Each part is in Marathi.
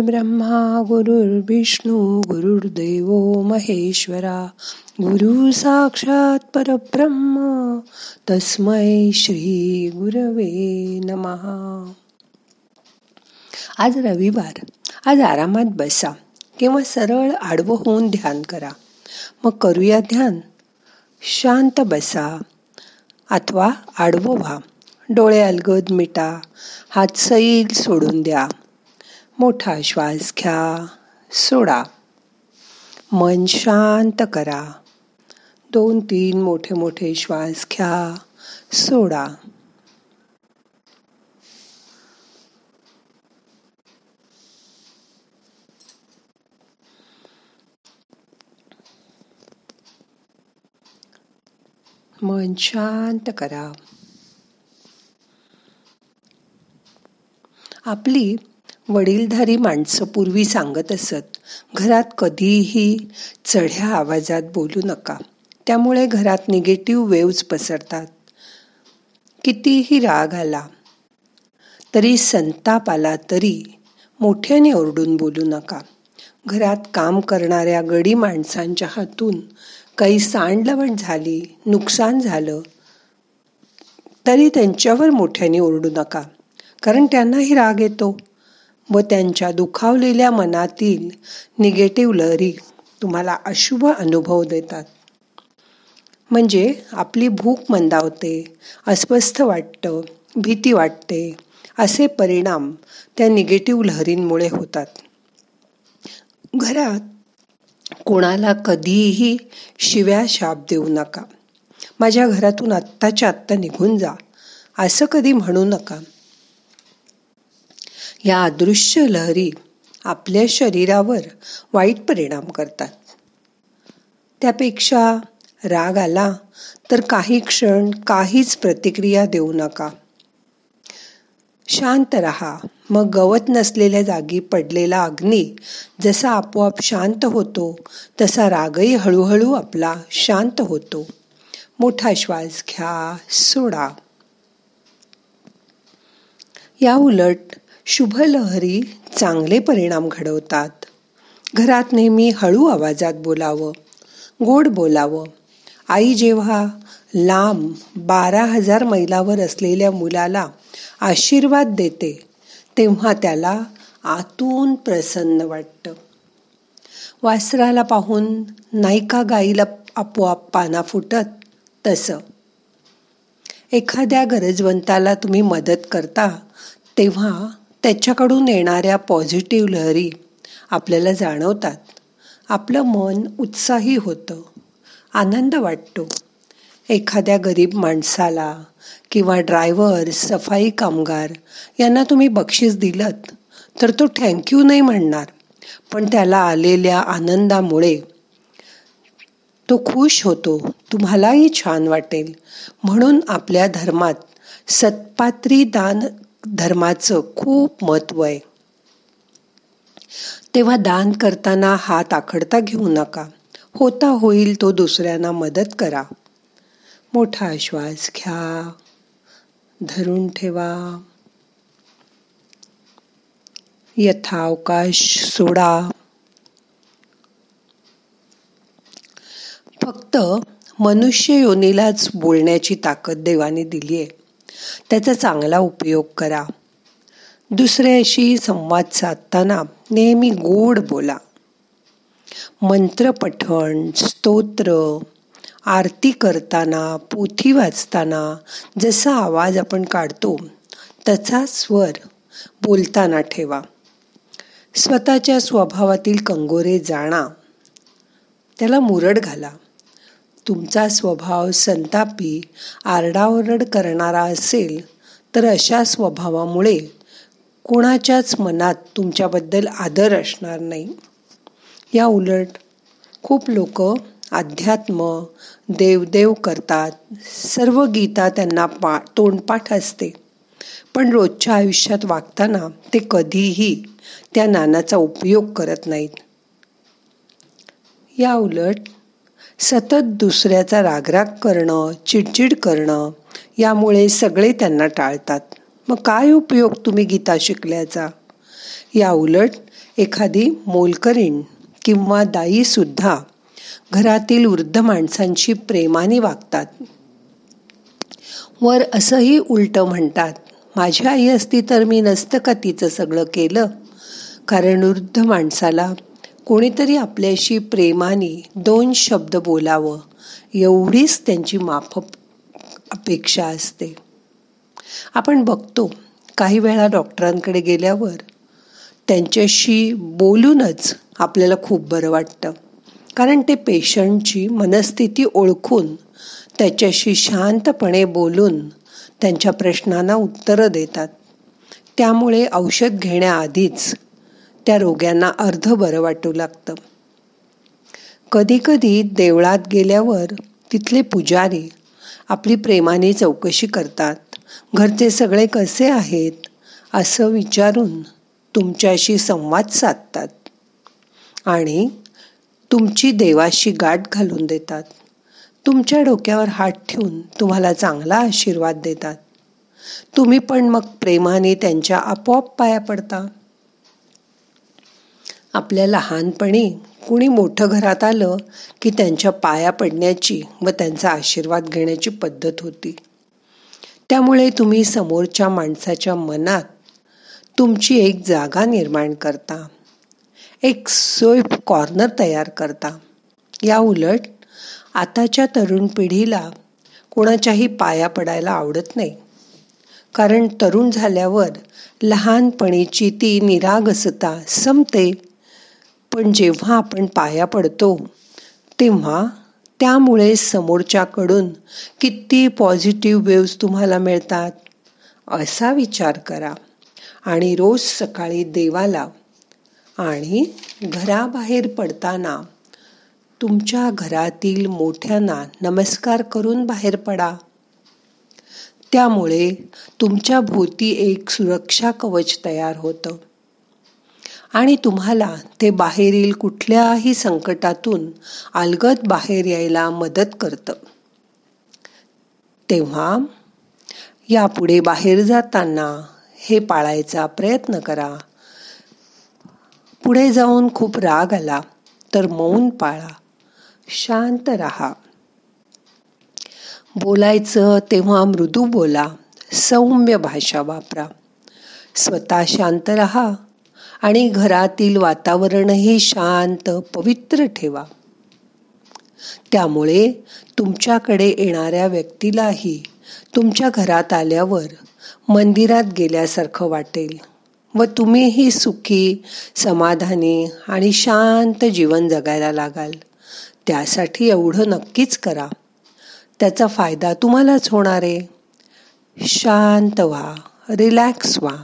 ब्रह्मा गुरुर्विष्णू गुरुर्देव महेश्वरा गुरु साक्षात परब्रह्म तस्मै श्री गुरवे नमहा आज रविवार आज आरामात बसा किंवा सरळ आडवं होऊन ध्यान करा. मग करूया ध्यान. शांत बसा. अथवा आडवं व्हा. डोळे अलगद मिटा. हात सैल सोडून द्या. मोठा श्वास घ्या, सोडा. मन शांत करा. दोन, तीन मोठे मोठे श्वास घ्या, सोडा. मन शांत करा. आपली वडीलधारी माणसं पूर्वी सांगत असत घरात कधीही चढ्या आवाजात बोलू नका. त्यामुळे घरात निगेटिव्ह वेव्ज पसरतात. कितीही राग आला तरी संताप आला तरी मोठ्याने ओरडून बोलू नका. घरात काम करणाऱ्या गडी माणसांच्या हातून काही सांडलवण झाली नुकसान झालं तरी त्यांच्यावर मोठ्याने ओरडू नका कारण त्यांनाही राग येतो. व त्यांच्या दुखावलेल्या मनातील निगेटिव्ह लहरी तुम्हाला अशुभ अनुभव देतात. म्हणजे आपली भूक मंदावते अस्वस्थ वाटतं भीती वाटते असे परिणाम त्या निगेटिव्ह लहरींमुळे होतात. घरात कोणाला कधीही शिव्या शाप देऊ नका. माझ्या घरातून आत्ताच्या आत्ता निघून जा. असं कधी म्हणू नका. या अदृश्य लहरी आपल्या शरीरावर वाईट परिणाम करतात. त्यापेक्षा राग आला तर काही क्षण काहीच प्रतिक्रिया देऊ नका. शांत रहा. मग गवत नसलेल्या जागी पडलेला अग्नी जसा आपोआप शांत होतो तसा रागही हळूहळू आपला शांत होतो. मोठा श्वास घ्या सोडा. या उलट शुभ लहरी चांगले परिणाम घडवतात. घरात नेहमी हळू आवाजात बोलावं गोड बोलावं. आई जेव्हा लांब बारा हजार मैलावर असलेल्या मुलाला आशीर्वाद देते तेव्हा त्याला आतून प्रसन्न वाटतं. वासराला पाहून नाही गाईला आपोआप पाना फुटत तसं. एखाद्या गरजवंताला तुम्ही मदत करता तेव्हा त्याच्याकडून येणाऱ्या पॉझिटिव्ह लहरी आपल्याला जाणवतात. आपलं मन उत्साही होतं. आनंद वाटतो. एखाद्या गरीब माणसाला किंवा ड्रायव्हर सफाई कामगार यांना तुम्ही बक्षीस दिलं तर तो थँक्यू नाही म्हणणार. पण त्याला आलेल्या आनंदामुळे तो खुश होतो. तुम्हालाही छान वाटेल. म्हणून आपल्या धर्मात सत्पात्री दान धर्माचं खूप महत्त्व आहे. तेव्हा दान करताना हात आखडता घेऊ नका. होता होईल तो दुसऱ्यांना मदत करा. मोठा श्वास घ्या. धरून ठेवा. यथावकाश सोडा. फक्त मनुष्य योनीलाच बोलण्याची ताकद देवाने दिली आहे त्याचा चांगला उपयोग करा. दुसऱ्याशी संवाद साधताना नेहमी गोड बोला. मंत्र पठण स्तोत्र आरती करताना पोथी वाचताना जसा आवाज आपण काढतो तसा स्वर बोलताना ठेवा. स्वतःच्या स्वभावातील कंगोरे जाणा. त्याला मुरड घाला. तुमचा स्वभाव संतापी आरडाओरड करणारा असेल तर अशा स्वभावामुळे कोणाच्याच मनात तुमच्याबद्दल आदर असणार नाही. या उलट खूप लोक अध्यात्म देवदेव करतात. सर्व गीता त्यांना पा तोंडपाठ असते. पण रोजच्या आयुष्यात वागताना ते कधीही त्या ज्ञानाचा उपयोग करत नाहीत. या उलट सतत दुसऱ्याचा रागराग करणं चिडचिड करणं यामुळे सगळे त्यांना टाळतात. मग काय उपयोग तुम्ही गीता शिकल्याचा? या उलट एखादी मोलकरीण किंवा दाईसुद्धा घरातील वृद्ध माणसांची प्रेमाने वागतात. वर असंही उलटं म्हणतात माझी आई असती तर मी नसतं का तिचं सगळं केलं? कारण वृद्ध माणसाला कोणीतरी आपल्याशी प्रेमाने दोन शब्द बोलावं एवढीच त्यांची माफ अपेक्षा असते. आपण बघतो काही वेळा डॉक्टरांकडे गेल्यावर त्यांच्याशी बोलूनच आपल्याला खूप बरं वाटतं. कारण ते पेशंटची मनस्थिती ओळखून त्याच्याशी शांतपणे बोलून त्यांच्या प्रश्नांना उत्तरं देतात. त्यामुळे औषध घेण्याआधीच त्या रोग्यांना अर्ध बरं वाटू लागतं. कधीकधी देवळात गेल्यावर तिथले पुजारी आपली प्रेमाने चौकशी करतात. घरचे सगळे कसे आहेत? असं विचारून तुमच्याशी संवाद साधतात. आणि तुमची देवाशी गाठ घालून देतात. तुमच्या डोक्यावर हात ठेवून तुम्हाला चांगला आशीर्वाद देतात. तुम्ही पण मग प्रेमाने त्यांच्या आपोआप पाया पडता. आपल्या लहानपणी कुणी मोठं घरात आलं की त्यांच्या पाया पडण्याची व त्यांचा आशीर्वाद घेण्याची पद्धत होती. त्यामुळे तुम्ही समोरच्या माणसाच्या मनात तुमची एक जागा निर्माण करता. एक सोयप कॉर्नर तयार करता. या उलट आताच्या तरुण पिढीला कोणाच्याही पाया पडायला आवडत नाही. कारण तरुण झाल्यावर लहानपणीची ती निरागसता संपते पण जेव्हा आपण पाया पडतो तेव्हा त्यामुळे समोरच्याकडून किती पॉझिटिव्ह वेव्स तुम्हाला मिळतात? असा विचार करा. आणि रोज सकाळी देवाला आणि घराबाहेर पडताना तुमच्या घरातील मोठ्यांना नमस्कार करून बाहेर पडा. त्यामुळे तुमच्या भोवती एक सुरक्षा कवच तयार होतं. आणि तुम्हाला ते बाहेरील कुठल्याही संकटातून अलगद बाहेर यायला मदत करतं. तेव्हा यापुढे बाहेर जाताना हे पाळायचा प्रयत्न करा. पुढे जाऊन खूप राग आला तर मौन पाळा. शांत राहा. बोलायचं तेव्हा मृदू बोला. सौम्य भाषा वापरा. स्वतः शांत राहा. आणि घरातील वातावरणही शांत पवित्र ठेवा. त्यामुळे तुमच्याकडे येणाऱ्या व्यक्तीलाही तुमच्या घरात आल्यावर मंदिरात गेल्यासारखं वाटेल व तुम्हीही सुखी समाधानी आणि शांत जीवन जगायला लागाल. त्यासाठी एवढं नक्कीच करा. त्याचा फायदा तुम्हालाच होणार आहे. शांत व्हा रिलॅक्स व्हा.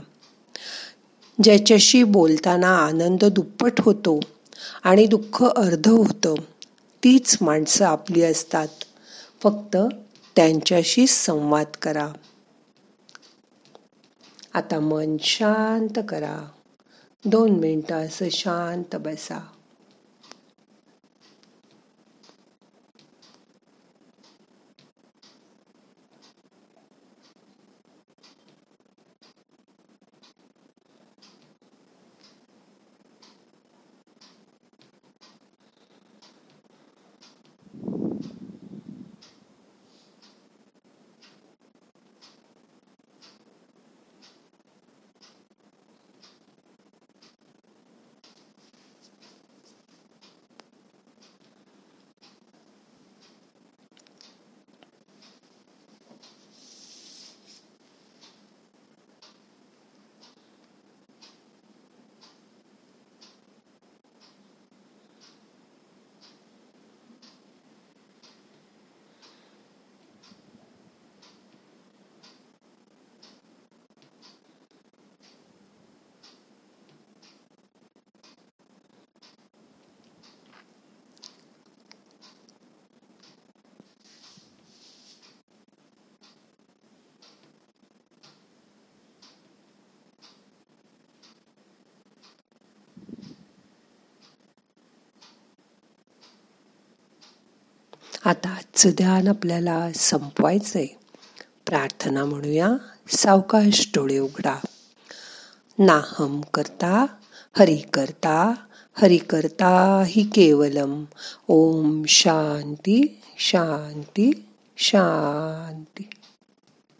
ज्याच्याशी बोलताना आनंद दुप्पट होतो आणि दुःख अर्ध होतं. तीच माणसं आपली असतात. फक्त त्यांच्याशी संवाद करा. आता मन शांत करा. दोन मिनटं असं शांत बसा. आता आजचं ध्यान आपल्याला संपवायचंय. प्रार्थना म्हणूया सावकाश डोळे उघडा. नाहम करता हरि करता हरि करता हि केवलम. ओम शांती शांती शांती.